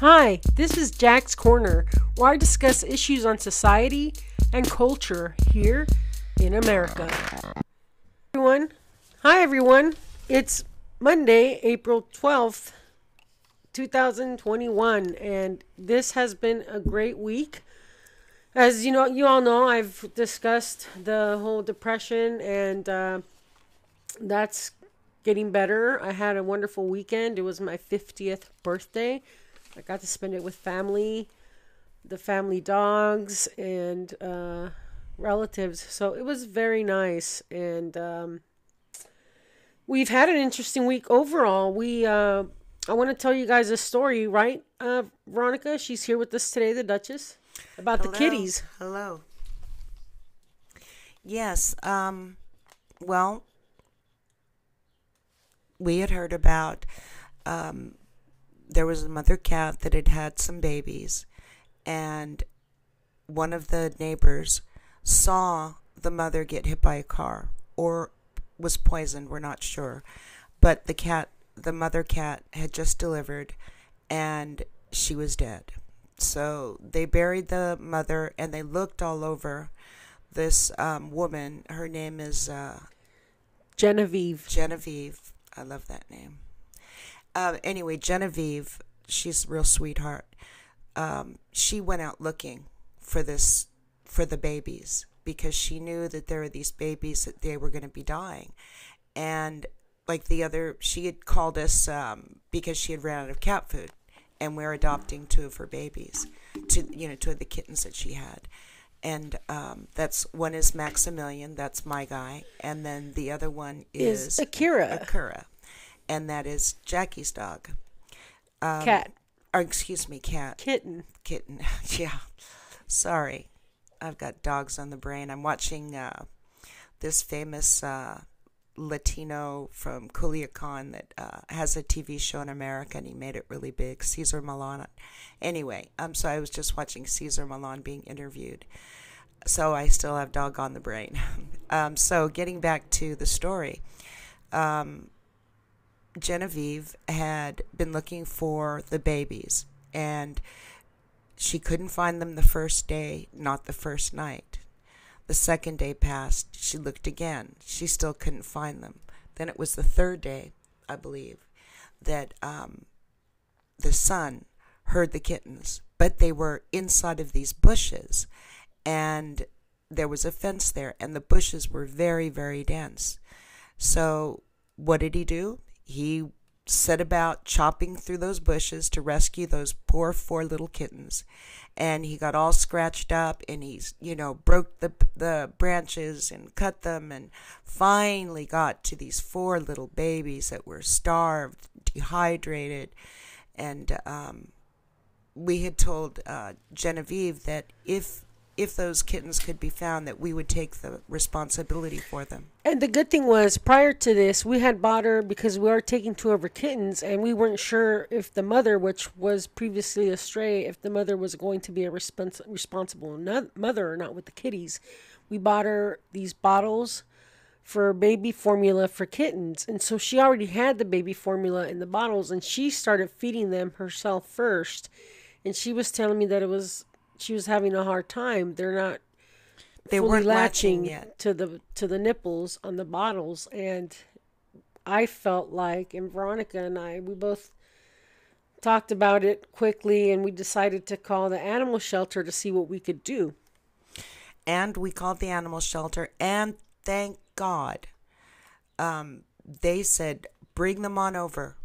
Hi, this is Jack's Corner, where I discuss issues on society and culture here in America. Everyone, hi everyone. It's Monday, April 12th, 2021, and this has been a great week. As you know, you all know, I've discussed the whole depression, and uh, that's getting better. I had a wonderful weekend. It was my 50th birthday. I got to spend it with family, the family dogs, and uh, relatives. So it was very nice. And um, we've had an interesting week overall. We, uh, I want to tell you guys a story, right, uh, Veronica? She's here with us today, the Duchess, about Hello. the kitties. Hello. Yes. Um. Well, we had heard about. Um, there was a mother cat that had had some babies, and one of the neighbors saw the mother get hit by a car or was poisoned. We're not sure, but the cat, the mother cat, had just delivered, and she was dead. So they buried the mother and they looked all over this um, woman. Her name is uh, Genevieve. Genevieve. I love that name. Uh, anyway, Genevieve, she's a real sweetheart. Um, she went out looking for this for the babies because she knew that there were these babies that they were going to be dying, and like the other, she had called us um, because she had ran out of cat food, and we're adopting two of her babies, to you know, two of the kittens that she had, and um, that's one is Maximilian, that's my guy, and then the other one Is is Akira. Akura, and that is Jackie's dog. Um, Cat. Or excuse me, cat, Kitten. kitten. yeah, sorry, I've got dogs on the brain. I'm watching uh, this famous uh, Latino from Culiacan that uh, has a TV show in America, and he made it really big. Cesar Millan. Anyway, um, so I was just watching Cesar Millan being interviewed. So I still have dog on the brain. um, so getting back to the story, um, Genevieve had been looking for the babies, and she couldn't find them the first day, not the first night. The second day passed. She looked again. She still couldn't find them. Then it was the third day, I believe, that um, the son heard the kittens, but they were inside of these bushes, and there was a fence there, and the bushes were very, very dense. So, what did he do? He set about chopping through those bushes to rescue those poor four little kittens. And he got all scratched up and he's you know broke the the branches and cut them and finally got to these four little babies that were starved dehydrated. And um, we had told uh, Genevieve that if if those kittens could be found that we would take the responsibility for them And the good thing was, prior to this, we had bought her because we are taking two of her kittens, and we weren't sure if the mother, which was previously a stray, if the mother was going to be a respons- responsible mother or not with the kitties. We bought her these bottles for baby formula for kittens, and so she already had the baby formula in the bottles, and she started feeding them herself first. And she was telling me that it was she was having a hard time. They're not they weren't latching yet to the to the nipples on the bottles and I felt like and Veronica and I we both talked about it quickly and we decided to call the animal shelter to see what we could do. and we called the animal shelter and thank god um, they said bring them on over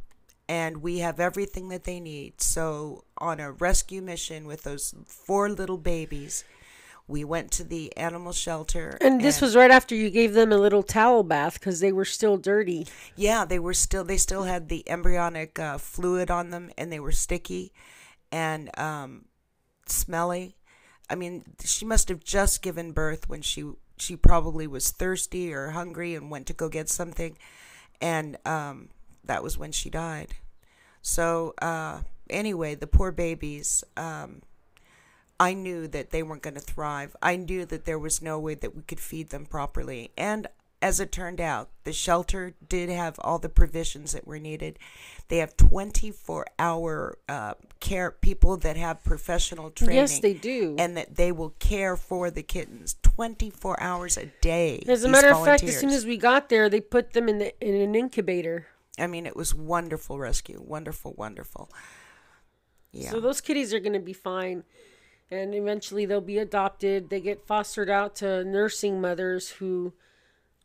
and we have everything that they need. So on a rescue mission with those four little babies we went to the animal shelter And this was right after you gave them a little towel bath cuz they were still dirty. yeah they were still they still had the embryonic uh, fluid on them and they were sticky and um, smelly. I mean she must have just given birth when she she probably was thirsty or hungry and went to go get something. And um, that was when she died so uh, anyway the poor babies um, I knew that they weren't going to thrive. I knew that there was no way that we could feed them properly. And as it turned out, the shelter did have all the provisions that were needed. They have 24 hour uh, care people that have professional training. Yes, they do. and that they will care for the kittens 24 hours a day. As a matter of fact, as soon as we got there, they put them in the in an incubator. I mean, it was wonderful rescue, wonderful, wonderful. Yeah, So those kitties are going to be fine. And eventually they'll be adopted. They get fostered out to nursing mothers who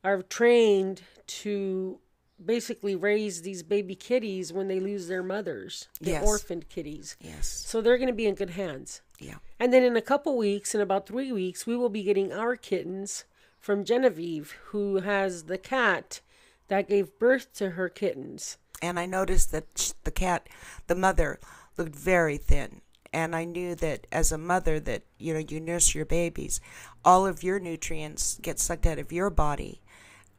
are trained to basically raise these baby kitties when they lose their mothers, the Yes. orphaned kitties. yes, So they're going to be in good hands. yeah, And then in a couple weeks, in about three weeks, we will be getting our kittens from Genevieve, who has the cat that gave birth to her kittens. and I noticed that the cat, the mother, looked very thin. And I knew that as a mother, that you know, you nurse your babies, all of your nutrients get sucked out of your body,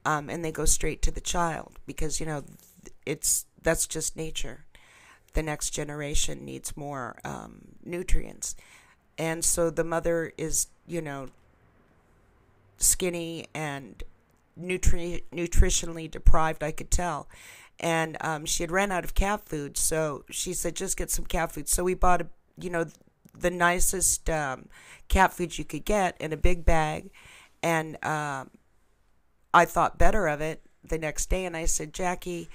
um, and they go straight to the child because you know, it's that's just nature. The next generation needs more um, nutrients, and so the mother is, you know, skinny and nutri- nutritionally deprived, I could tell. And um, she had ran out of cat food, so she said, just get some cat food. So we bought, a, you know, the nicest um, cat food you could get in a big bag. And um, I thought better of it the next day. And I said, Jackie,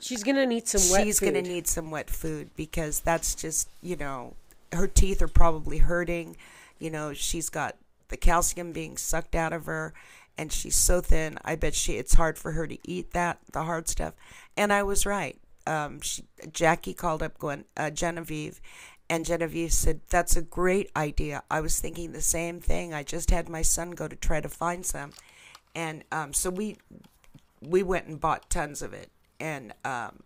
She's going to need some wet she's going to need some wet food because that's just you know her teeth are probably hurting you know she's got the calcium being sucked out of her and she's so thin i bet she it's hard for her to eat that the hard stuff and i was right um, she, jackie called up Gwen, uh, genevieve and genevieve said that's a great idea i was thinking the same thing i just had my son go to try to find some and um, so we we went and bought tons of it and um,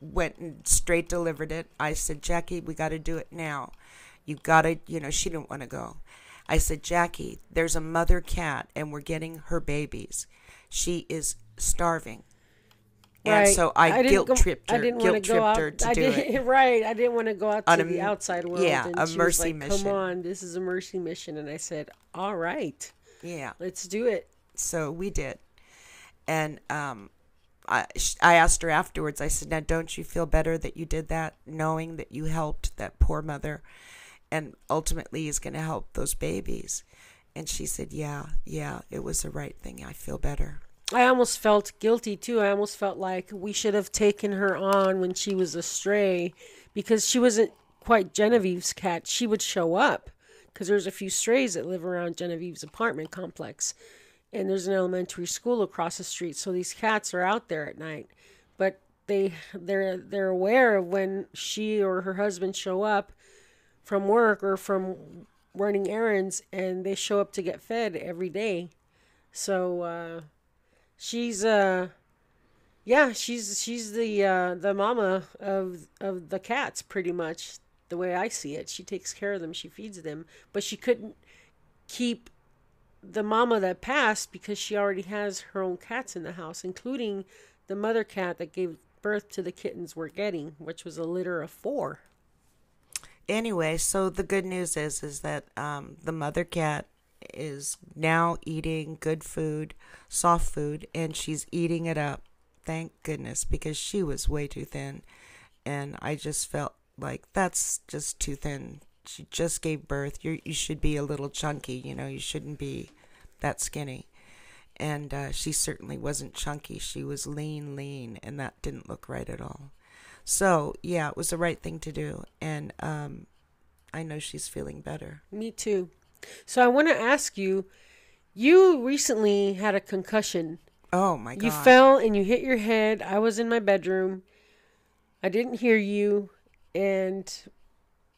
went and straight delivered it. I said, Jackie, we got to do it now. You got to, you know, she didn't want to go. I said, Jackie, there's a mother cat and we're getting her babies. She is starving. And Right. so I, didn't guilt tripped her, I didn't guilt tripped out, her to I do it. Right. I didn't want to go out to a the outside world. yeah, and a mercy like, mission. Come on, this is a mercy mission. And I said, all right, Yeah. let's do it. So we did. And um, I, I asked her afterwards, I said, Now, don't you feel better that you did that, knowing that you helped that poor mother and ultimately is going to help those babies? And she said, Yeah, yeah, it was the right thing. I feel better. I almost felt guilty too. I almost felt like we should have taken her on when she was a stray because she wasn't quite Genevieve's cat. She would show up because there's a few strays that live around Genevieve's apartment complex. And there's an elementary school across the street, so these cats are out there at night. But they they're they're aware of when she or her husband show up from work or from running errands and they show up to get fed every day. So uh she's uh yeah she's she's the uh the mama of of the cats pretty much the way i see it. She takes care of them. She feeds them. But she couldn't keep the mama that passed because she already has her own cats in the house including the mother cat that gave birth to the kittens we're getting which was a litter of four Anyway, so the good news is is that um, the mother cat is now eating good food, soft food, and she's eating it up. Thank goodness, because she was way too thin, and I just felt like that's just too thin. She just gave birth. You you should be a little chunky. You know, you shouldn't be that skinny. And uh, she certainly wasn't chunky. She was lean, lean, and that didn't look right at all. So yeah, it was the right thing to do, and um, I know she's feeling better. me too so i want to ask you you recently had a concussion Oh my god! You fell and you hit your head. I was in my bedroom. I didn't hear you. And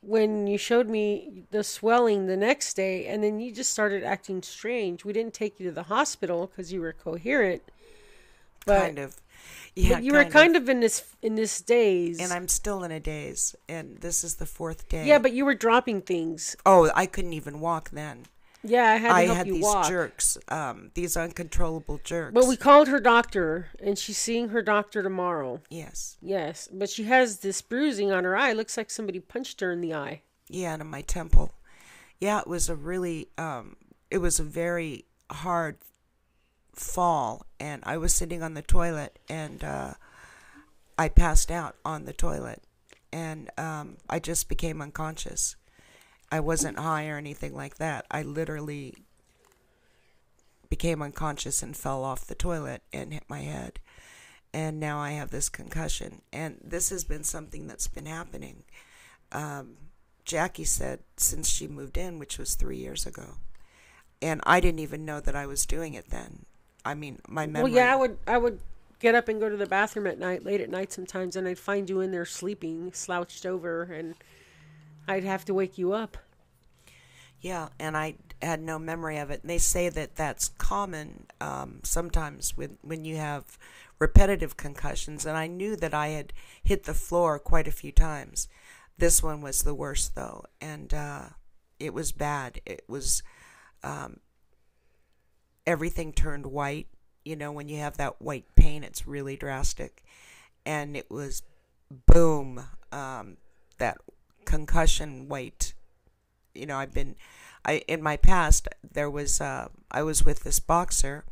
when you showed me the swelling the next day, and then you just started acting strange, we didn't take you to the hospital because you were coherent. But, kind of. Yeah, but you were kind of in this in this daze. And I'm still in a daze, and this is the fourth day. yeah, but you were dropping things. oh, I couldn't even walk then. Yeah, I had to I had these walk. jerks, um, these uncontrollable jerks. But we called her doctor, and she's seeing her doctor tomorrow. yes, Yes, but she has this bruising on her eye. Looks like somebody punched her in the eye. yeah, and in my temple. Yeah, it was a really, um, it was a very hard fall, and I was sitting on the toilet, and uh, I passed out on the toilet, and um, I just became unconscious. I wasn't high or anything like that. I literally became unconscious and fell off the toilet and hit my head. And now I have this concussion. And this has been something that's been happening. Um, Jackie said since she moved in, which was three years ago. And I didn't even know that I was doing it then. I mean, my memory. Well, yeah, I would I would get up and go to the bathroom at night, late at night sometimes, and I'd find you in there sleeping, slouched over, and I'd have to wake you up. Yeah, and I had no memory of it. And they say that that's common um, sometimes when when you have repetitive concussions. And I knew that I had hit the floor quite a few times. This one was the worst though, and uh, it was bad. It was um, everything turned white. You know, when you have that white pain, it's really drastic, and it was boom um, that concussion white you know I've been I in my past there was uh, I was with this boxer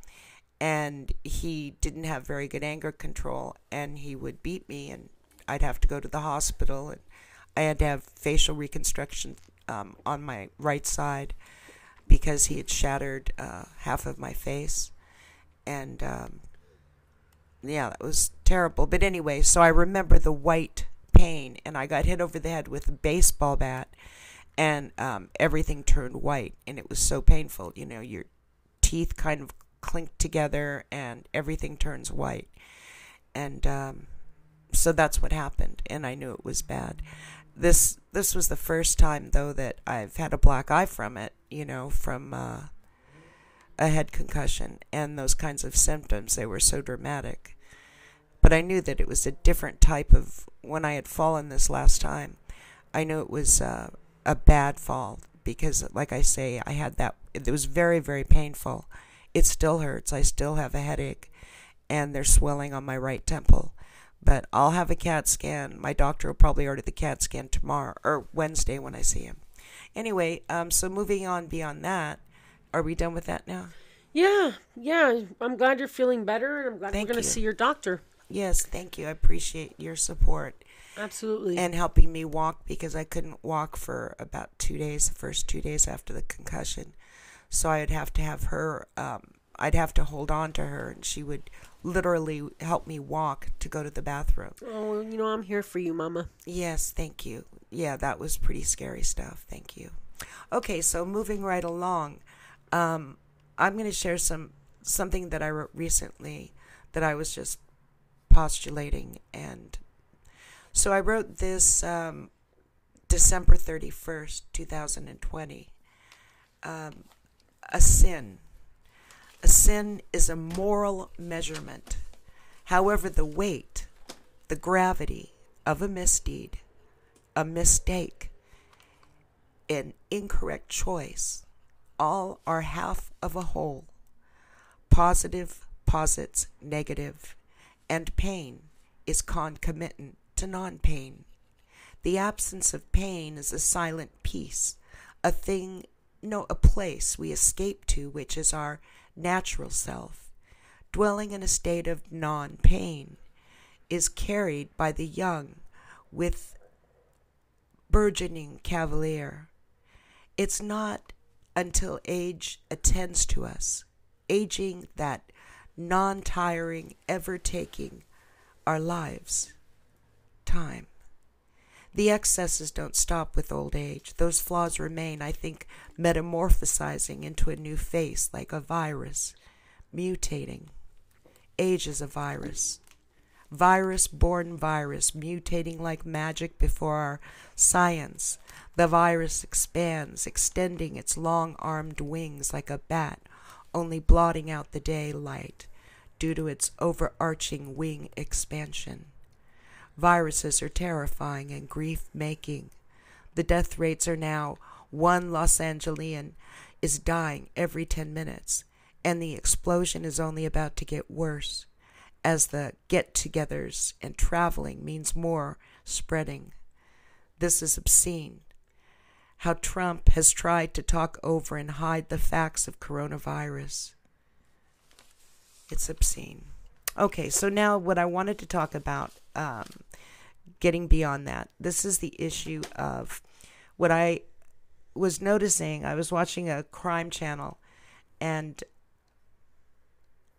and he didn't have very good anger control and he would beat me and I'd have to go to the hospital and I had to have facial reconstruction um, on my right side because he had shattered uh, half of my face. And um, yeah that was terrible. But anyway so I remember the white pain and I got hit over the head with a baseball bat and um, everything turned white and it was so painful. You know your teeth kind of clink together and everything turns white. And um, so that's what happened and i knew it was bad. This this was the first time though that i've had a black eye from it you know from uh, a head concussion and those kinds of symptoms they were so dramatic but i knew that it was a different type of when i had fallen this last time i knew it was uh, a bad fall because, like I say, I had that. It was very, very painful. It still hurts. I still have a headache, and there's swelling on my right temple. But I'll have a CAT scan. My doctor will probably order the CAT scan tomorrow or Wednesday when I see him. Anyway, um, so moving on beyond that, are we done with that now? Yeah, yeah. I'm glad you're feeling better, and I'm glad Thank we're going to see your doctor. Yes, thank you. I appreciate your support Absolutely. and helping me walk because I couldn't walk for about two days, the first two days after the concussion. So I'd have to have her, um, I'd have to hold on to her, and she would literally help me walk to go to the bathroom. oh, you know, I'm here for you, Mama. Yes, thank you. Yeah, that was pretty scary stuff. Thank you. Okay, so moving right along, um, I'm going to share some something that I wrote recently that I was just postulating, and so I wrote this um, December 31st, 2020. Um, a sin. A sin is a moral measurement. However, the weight, the gravity of a misdeed, a mistake, an incorrect choice, all are half of a whole. Positive posits negative, and pain is concomitant to non pain. The absence of pain is a silent peace, a thing, no, a place we escape to, which is our natural self. Dwelling in a state of non pain is carried by the young with burgeoning cavalier. It's not until age attends to us, aging that non tiring, ever taking our lives, time. The excesses don't stop with old age. Those flaws remain, I think, metamorphosizing into a new face like a virus, mutating. Age is a virus. Virus born virus, mutating like magic before our science. The virus expands, extending its long armed wings like a bat, only blotting out the daylight due to its overarching wing expansion. Viruses are terrifying and grief making. The death rates are now one Los Angelian is dying every 10 minutes, and the explosion is only about to get worse as the get togethers and traveling means more spreading. This is obscene. How Trump has tried to talk over and hide the facts of coronavirus. It's obscene. Okay, so now what I wanted to talk about um, getting beyond that. This is the issue of what I was noticing. I was watching a crime channel and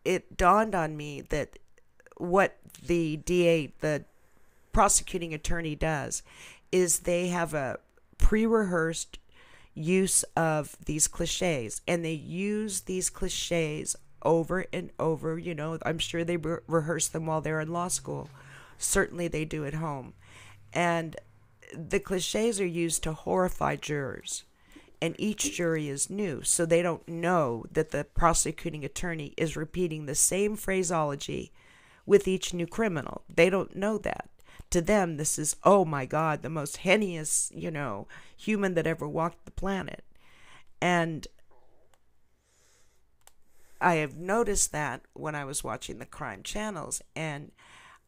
it dawned on me that what the DA, the prosecuting attorney, does is they have a pre rehearsed use of these cliches and they use these cliches over and over. You know, I'm sure they re- rehearse them while they're in law school. Certainly they do at home. And the cliches are used to horrify jurors. And each jury is new, so they don't know that the prosecuting attorney is repeating the same phraseology with each new criminal. They don't know that. To them, this is, oh my God, the most heinous, you know, human that ever walked the planet. And I have noticed that when I was watching the crime channels, and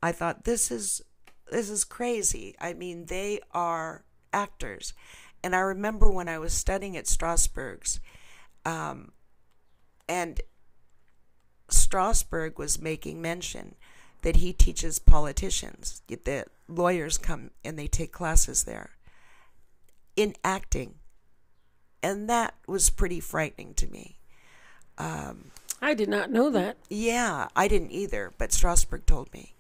I thought this is this is crazy. I mean, they are actors, and I remember when I was studying at Strasberg's um, and Strasberg was making mention that he teaches politicians. that lawyers come and they take classes there in acting, and that was pretty frightening to me. Um, I did not know that. Yeah, I didn't either, but Strasberg told me.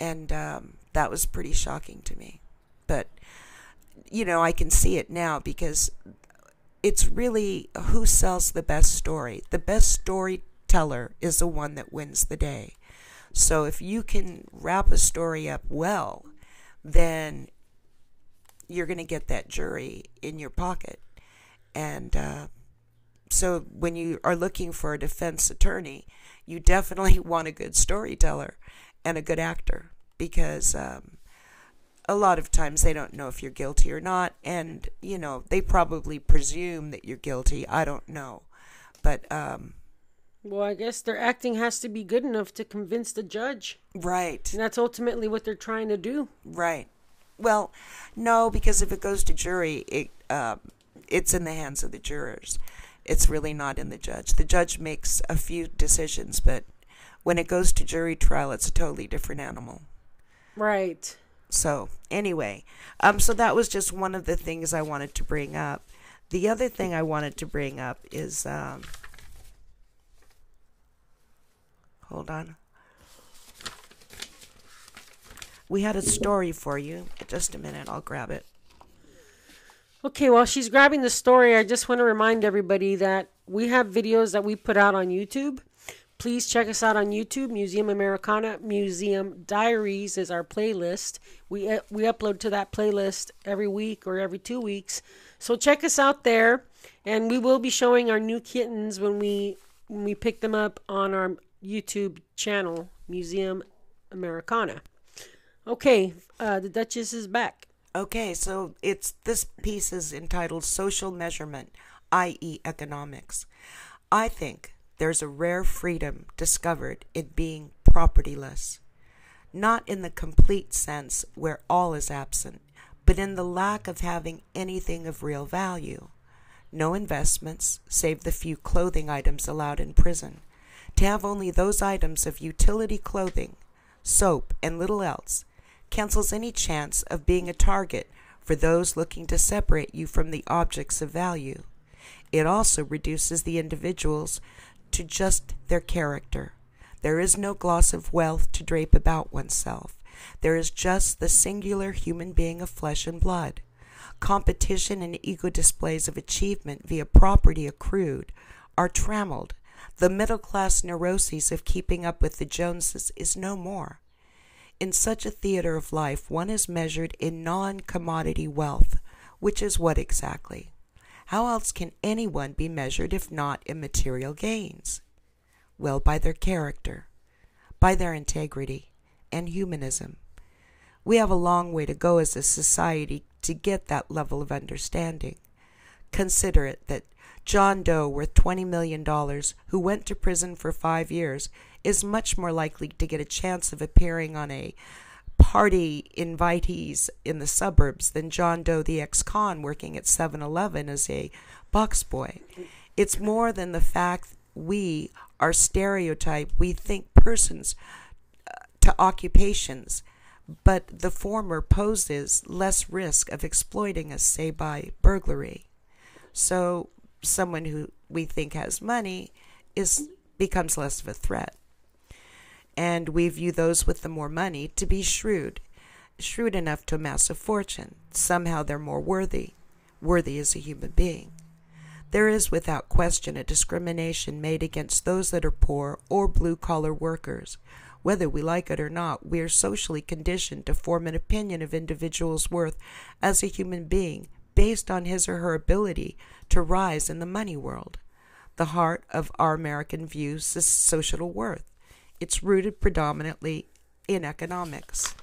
And um, that was pretty shocking to me. But, you know, I can see it now because it's really who sells the best story. The best storyteller is the one that wins the day. So if you can wrap a story up well, then you're going to get that jury in your pocket. And uh, so when you are looking for a defense attorney, you definitely want a good storyteller and a good actor because um, a lot of times they don't know if you're guilty or not, and you know they probably presume that you're guilty. I don't know, but um, well, I guess their acting has to be good enough to convince the judge, right? And that's ultimately what they're trying to do, right? Well, no, because if it goes to jury, it um, it's in the hands of the jurors it's really not in the judge. The judge makes a few decisions, but when it goes to jury trial, it's a totally different animal. Right. So, anyway, um, so that was just one of the things I wanted to bring up. The other thing I wanted to bring up is, um, hold on. We had a story for you. Just a minute, I'll grab it. Okay, while she's grabbing the story, I just want to remind everybody that we have videos that we put out on YouTube. Please check us out on YouTube. Museum Americana Museum Diaries is our playlist. We uh, we upload to that playlist every week or every two weeks. So check us out there, and we will be showing our new kittens when we when we pick them up on our YouTube channel, Museum Americana. Okay, uh, the Duchess is back. Okay, so it's this piece is entitled Social Measurement, i.e., Economics. I think there's a rare freedom discovered in being propertyless, not in the complete sense where all is absent, but in the lack of having anything of real value. No investments, save the few clothing items allowed in prison. To have only those items of utility clothing, soap, and little else cancels any chance of being a target for those looking to separate you from the objects of value. It also reduces the individuals to just their character. There is no gloss of wealth to drape about oneself. There is just the singular human being of flesh and blood. Competition and ego displays of achievement via property accrued are trammeled. The middle class neuroses of keeping up with the Joneses is no more. In such a theater of life, one is measured in non commodity wealth, which is what exactly? How else can anyone be measured if not in material gains? Well, by their character, by their integrity, and humanism. We have a long way to go as a society to get that level of understanding. Consider it that John Doe, worth $20 million, who went to prison for five years, is much more likely to get a chance of appearing on a party invitees in the suburbs than John Doe, the ex con, working at 7 Eleven as a box boy. It's more than the fact we are stereotype, we think persons uh, to occupations, but the former poses less risk of exploiting us, say by burglary. So someone who we think has money is becomes less of a threat. And we view those with the more money to be shrewd, shrewd enough to amass a fortune. Somehow they're more worthy, worthy as a human being. There is without question a discrimination made against those that are poor or blue collar workers. Whether we like it or not, we are socially conditioned to form an opinion of individual's worth as a human being based on his or her ability to rise in the money world. The heart of our American views is social worth. It's rooted predominantly in economics.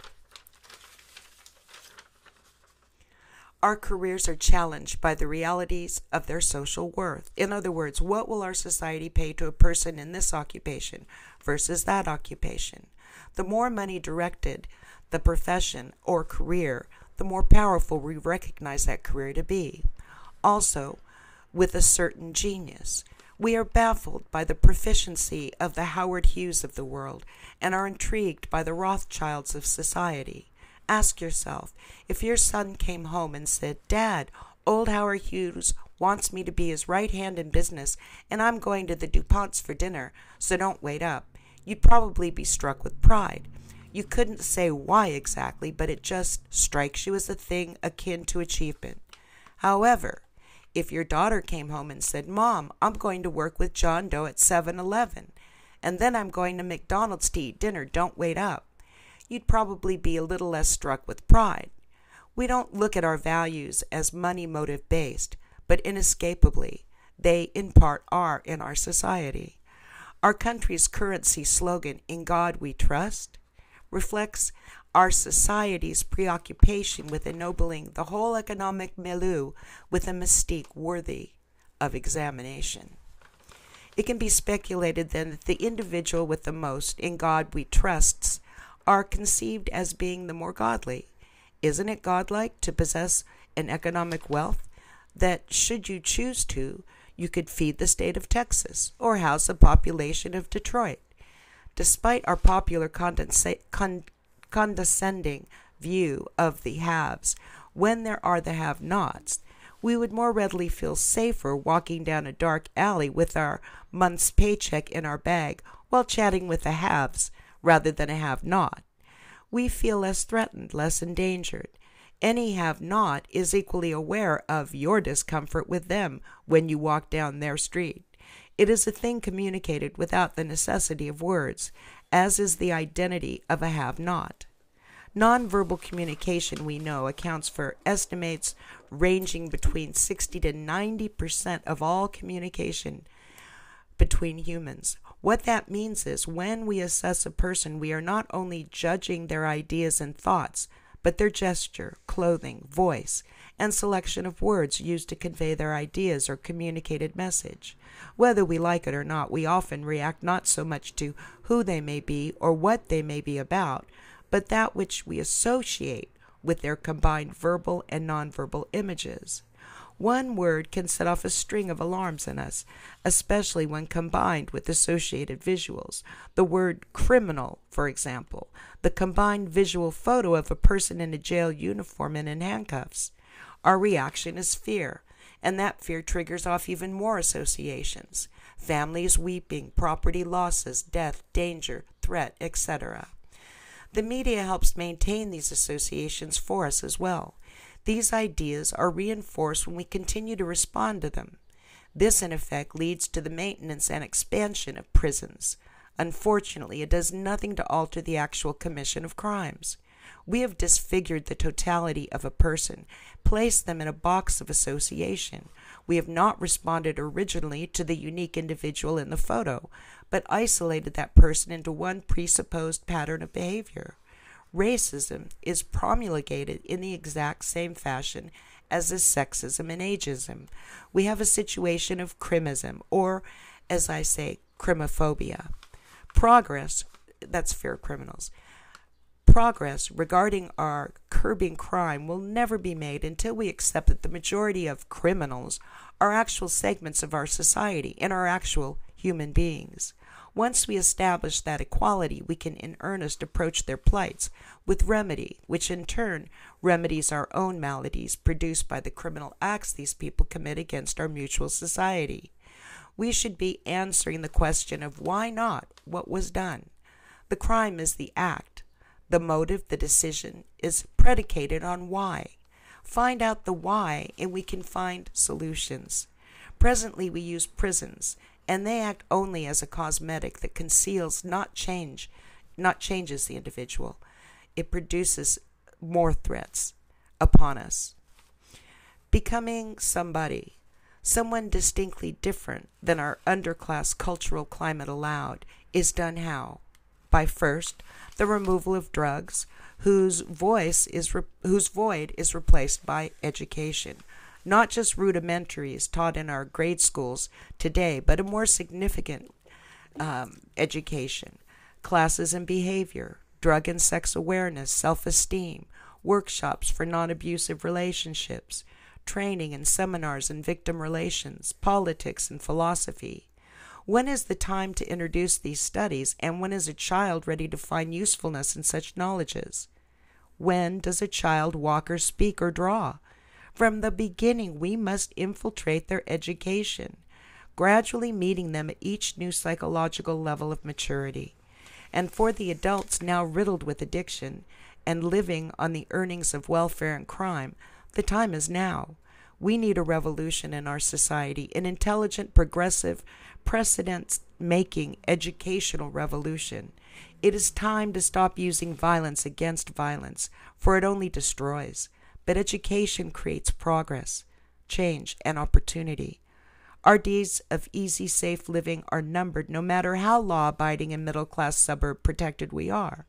our careers are challenged by the realities of their social worth. In other words, what will our society pay to a person in this occupation versus that occupation? The more money directed the profession or career, the more powerful we recognize that career to be. Also, with a certain genius. We are baffled by the proficiency of the Howard Hughes of the world and are intrigued by the Rothschilds of society. Ask yourself if your son came home and said, Dad, old Howard Hughes wants me to be his right hand in business, and I'm going to the DuPonts for dinner, so don't wait up. You'd probably be struck with pride. You couldn't say why exactly, but it just strikes you as a thing akin to achievement. However, if your daughter came home and said, Mom, I'm going to work with John Doe at 7 Eleven, and then I'm going to McDonald's to eat dinner, don't wait up you'd probably be a little less struck with pride. We don't look at our values as money motive based, but inescapably, they in part are in our society. Our country's currency slogan, In God We Trust, reflects our society's preoccupation with ennobling the whole economic milieu with a mystique worthy of examination. It can be speculated then that the individual with the most in God we trusts are conceived as being the more godly. Isn't it godlike to possess an economic wealth that, should you choose to, you could feed the state of Texas or house a population of Detroit? Despite our popular con- condescending view of the haves, when there are the have nots, we would more readily feel safer walking down a dark alley with our month's paycheck in our bag while chatting with the haves rather than a have not. We feel less threatened, less endangered. Any have not is equally aware of your discomfort with them when you walk down their street. It is a thing communicated without the necessity of words, as is the identity of a have not. Nonverbal communication, we know, accounts for estimates ranging between 60 to 90 percent of all communication between humans. What that means is when we assess a person, we are not only judging their ideas and thoughts, but their gesture, clothing, voice, and selection of words used to convey their ideas or communicated message. Whether we like it or not, we often react not so much to who they may be or what they may be about, but that which we associate with their combined verbal and nonverbal images. One word can set off a string of alarms in us, especially when combined with associated visuals. The word criminal, for example, the combined visual photo of a person in a jail uniform and in handcuffs. Our reaction is fear, and that fear triggers off even more associations families weeping, property losses, death, danger, threat, etc. The media helps maintain these associations for us as well. These ideas are reinforced when we continue to respond to them. This, in effect, leads to the maintenance and expansion of prisons. Unfortunately, it does nothing to alter the actual commission of crimes. We have disfigured the totality of a person, placed them in a box of association. We have not responded originally to the unique individual in the photo, but isolated that person into one presupposed pattern of behavior racism is promulgated in the exact same fashion as is sexism and ageism. We have a situation of crimism, or, as I say, crimophobia. Progress, that's fear of criminals. Progress regarding our curbing crime will never be made until we accept that the majority of criminals are actual segments of our society and are actual human beings. Once we establish that equality, we can in earnest approach their plights with remedy, which in turn remedies our own maladies produced by the criminal acts these people commit against our mutual society. We should be answering the question of why not what was done. The crime is the act. The motive, the decision, is predicated on why. Find out the why, and we can find solutions. Presently, we use prisons, and they act only as a cosmetic that conceals, not change, not changes the individual. It produces more threats upon us. Becoming somebody, someone distinctly different than our underclass cultural climate allowed, is done how? By first, the removal of drugs, whose voice is re- whose void is replaced by education not just rudimentaries taught in our grade schools today, but a more significant um, education, classes in behavior, drug and sex awareness, self esteem, workshops for non abusive relationships, training and seminars in victim relations, politics, and philosophy. When is the time to introduce these studies, and when is a child ready to find usefulness in such knowledges? When does a child walk or speak or draw? From the beginning, we must infiltrate their education, gradually meeting them at each new psychological level of maturity. And for the adults now riddled with addiction and living on the earnings of welfare and crime, the time is now. We need a revolution in our society, an intelligent, progressive, precedent making educational revolution. It is time to stop using violence against violence, for it only destroys but education creates progress, change, and opportunity. Our days of easy, safe living are numbered no matter how law abiding and middle class suburb protected we are.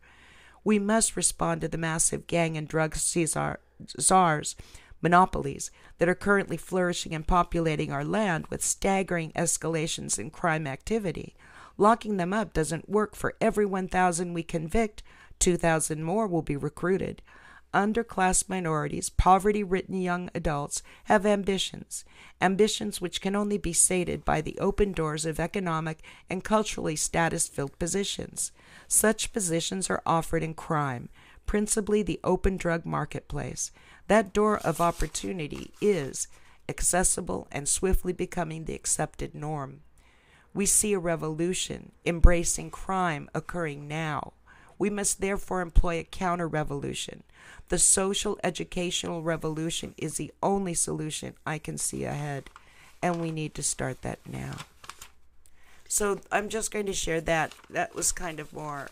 We must respond to the massive gang and drug czars, monopolies that are currently flourishing and populating our land with staggering escalations in crime activity. Locking them up doesn't work. For every 1,000 we convict, 2,000 more will be recruited underclass minorities, poverty ridden young adults have ambitions, ambitions which can only be sated by the open doors of economic and culturally status filled positions. Such positions are offered in crime, principally the open drug marketplace. That door of opportunity is accessible and swiftly becoming the accepted norm. We see a revolution embracing crime occurring now. We must therefore employ a counter revolution the social educational revolution is the only solution I can see ahead, and we need to start that now. So I'm just going to share that. That was kind of more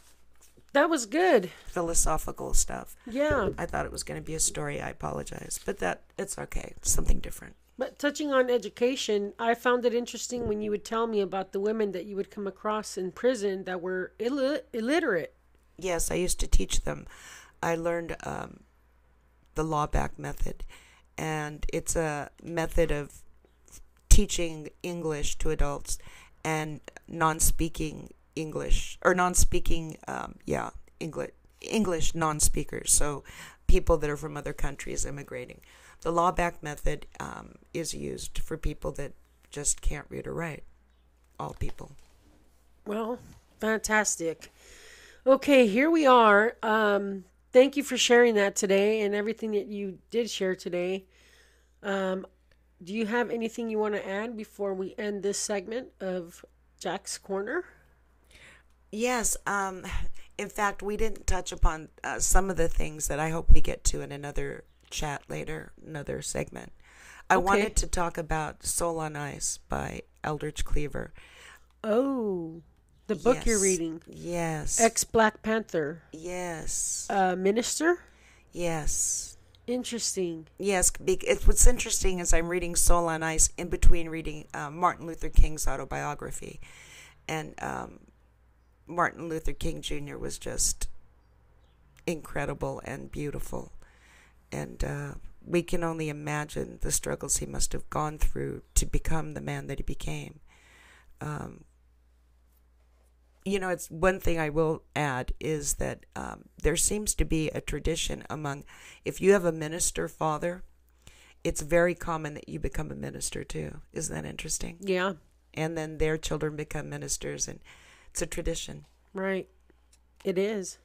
that was good. Philosophical stuff. Yeah. I thought it was going to be a story. I apologize. But that it's okay. It's something different. But touching on education, I found it interesting when you would tell me about the women that you would come across in prison that were Ill- illiterate. Yes, I used to teach them. I learned um, the Laubach method, and it's a method of teaching English to adults and non-speaking English or non-speaking, um, yeah, English English non-speakers. So people that are from other countries immigrating. The Laubach method um, is used for people that just can't read or write. All people. Well, fantastic. Okay, here we are. Um, thank you for sharing that today and everything that you did share today. Um, do you have anything you want to add before we end this segment of Jack's Corner? Yes. Um, in fact, we didn't touch upon uh, some of the things that I hope we get to in another chat later, another segment. I okay. wanted to talk about Soul on Ice by Eldridge Cleaver. Oh. The book yes. you're reading. Yes. Ex Black Panther. Yes. Uh, minister. Yes. Interesting. Yes. It, what's interesting is I'm reading Soul on Ice in between reading uh, Martin Luther King's autobiography, and um, Martin Luther King Jr. was just incredible and beautiful, and uh, we can only imagine the struggles he must have gone through to become the man that he became. Um, you know, it's one thing I will add is that um, there seems to be a tradition among, if you have a minister father, it's very common that you become a minister too. Isn't that interesting? Yeah. And then their children become ministers, and It's a tradition. Right. It is.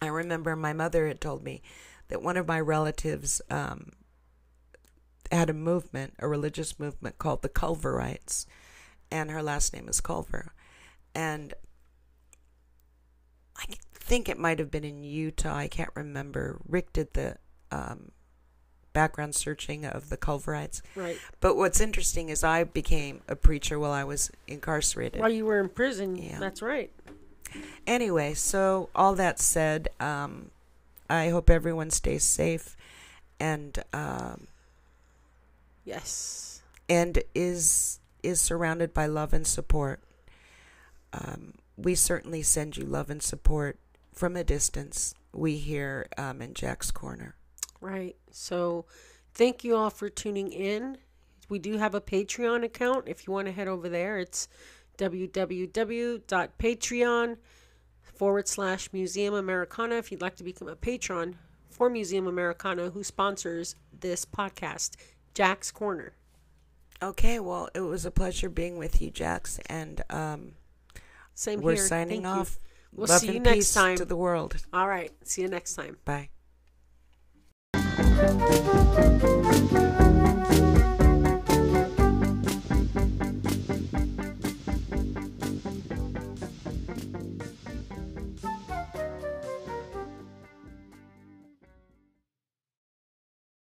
I remember my mother had told me that one of my relatives um, had a movement, a religious movement called the Culverites, and her last name is Culver. And I think it might have been in Utah. I can't remember. Rick did the um, background searching of the Culverites. Right. But what's interesting is I became a preacher while I was incarcerated. While you were in prison. Yeah. That's right. Anyway, so all that said, um, I hope everyone stays safe and um, Yes. and is is surrounded by love and support. Um, we certainly send you love and support from a distance. We here um, in Jack's Corner. Right. So thank you all for tuning in. We do have a Patreon account. If you want to head over there, it's www.patreon forward slash Museum Americana. If you'd like to become a patron for Museum Americana, who sponsors this podcast, Jack's Corner. Okay, well, it was a pleasure being with you, Jax, and um, Same we're here. signing Thank you. off. We'll love see you next time. to the world. All right. See you next time. Bye. Thank you.